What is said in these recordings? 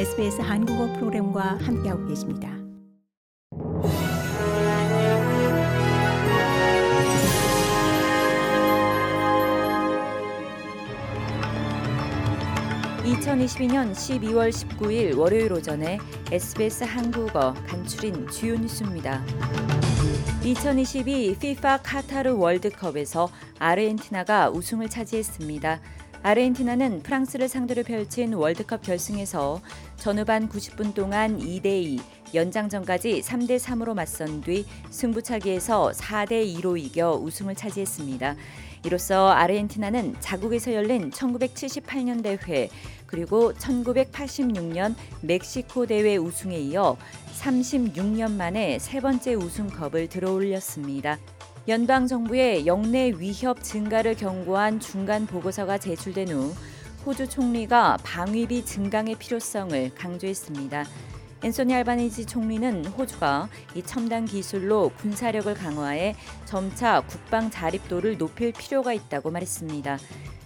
SBS 한국어 프로그램과 함께하고 계십니다. (2022년 12월 19일) 월요일 오전에 SBS 한국어 간추린 주요 뉴스입니다. 2022 FIFA 카타르 월드컵에서 아르헨티나가 우승을 차지했습니다. 아르헨티나는 프랑스를 상대로 펼친 월드컵 결승에서 전후반 90분 동안 2대2, 연장전까지 3대3으로 맞선 뒤 승부차기에서 4대2로 이겨 우승을 차지했습니다. 이로써 아르헨티나는 자국에서 열린 1978년 대회 그리고 1986년 멕시코 대회 우승에 이어 36년 만에 세 번째 우승컵을 들어올렸습니다. 연방 정부의 영내 위협 증가를 경고한 중간 보고서가 제출된 후 호주 총리가 방위비 증강의 필요성을 강조했습니다. 앤소니 알바니지 총리는 호주가 이 첨단 기술로 군사력을 강화해 점차 국방 자립도를 높일 필요가 있다고 말했습니다.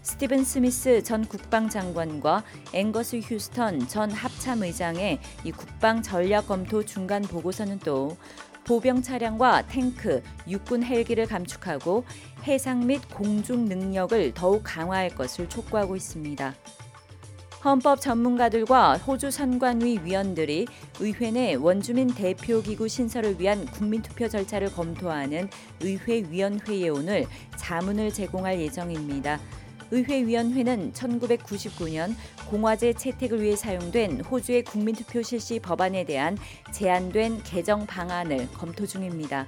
스티븐 스미스 전 국방장관과 앵거스 휴스턴 전 합참의장의 이 국방 전략 검토 중간 보고서는 또 보병 차량과 탱크, 육군 헬기를 감축하고 해상 및 공중 능력을 더욱 강화할 것을 촉구하고 있습니다. 헌법 전문가들과 호주 선관위 위원들이 의회 내 원주민 대표기구 신설을 위한 국민투표 절차를 검토하는 의회 위원회에 오늘 자문을 제공할 예정입니다. 의회위원회는 1999년 공화제 채택을 위해 사용된 호주의 국민투표 실시 법안에 대한 제안된 개정 방안을 검토 중입니다.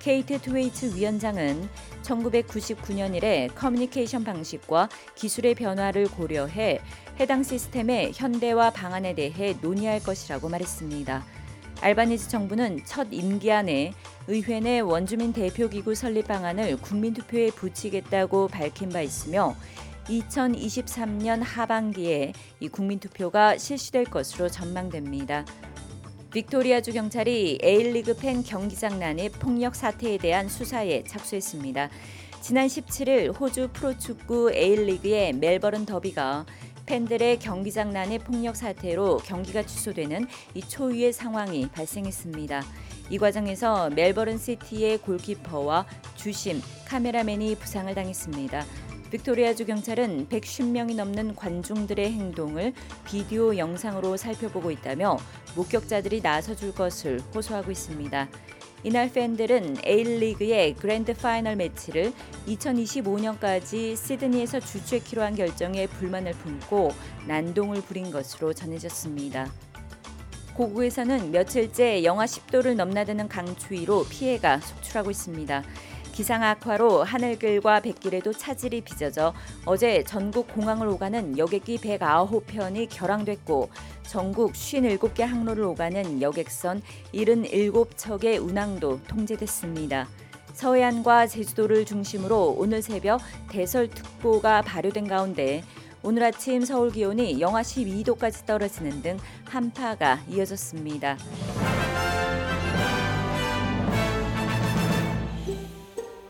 케이트 트웨이트 위원장은 1999년 이래 커뮤니케이션 방식과 기술의 변화를 고려해 해당 시스템의 현대화 방안에 대해 논의할 것이라고 말했습니다. 알바니즈 정부는 첫 임기 안에 의회 내 원주민 대표기구 설립 방안을 국민투표에 붙이겠다고 밝힌 바 있으며 2023년 하반기에 이 국민투표가 실시될 것으로 전망됩니다. 빅토리아주 경찰이 A리그 팬 경기장 난입 폭력 사태에 대한 수사에 착수했습니다. 지난 17일 호주 프로축구 A리그의 멜버른 더비가 팬들의 경기장 난입 폭력 사태로 경기가 취소되는 이 초유의 상황이 발생했습니다. 이 과정에서 멜버른 시티의 골키퍼와 주심, 카메라맨이 부상을 당했습니다. 빅토리아주 경찰은 110명이 넘는 관중들의 행동을 비디오 영상으로 살펴보고 있다며 목격자들이 나서줄 것을 호소하고 있습니다. 이날 팬들은 A리그의 grand final match를 2025년까지 시드니에서 주최키로 한 결정에 불만을 품고 난동을 부린 것으로 전해졌습니다. 고국에서는 며칠째 영하 10도를 넘나드는 강추위로 피해가 속출하고 있습니다. 기상 악화로 하늘길과 백길에도 차질이 빚어져 어제 전국 공항을 오가는 여객기 109편이 결항됐고 전국 57개 항로를 오가는 여객선 77척의 운항도 통제됐습니다. 서해안과 제주도를 중심으로 오늘 새벽 대설특보가 발효된 가운데 오늘 아침 서울 기온이 영하 12도까지 떨어지는 등 한파가 이어졌습니다.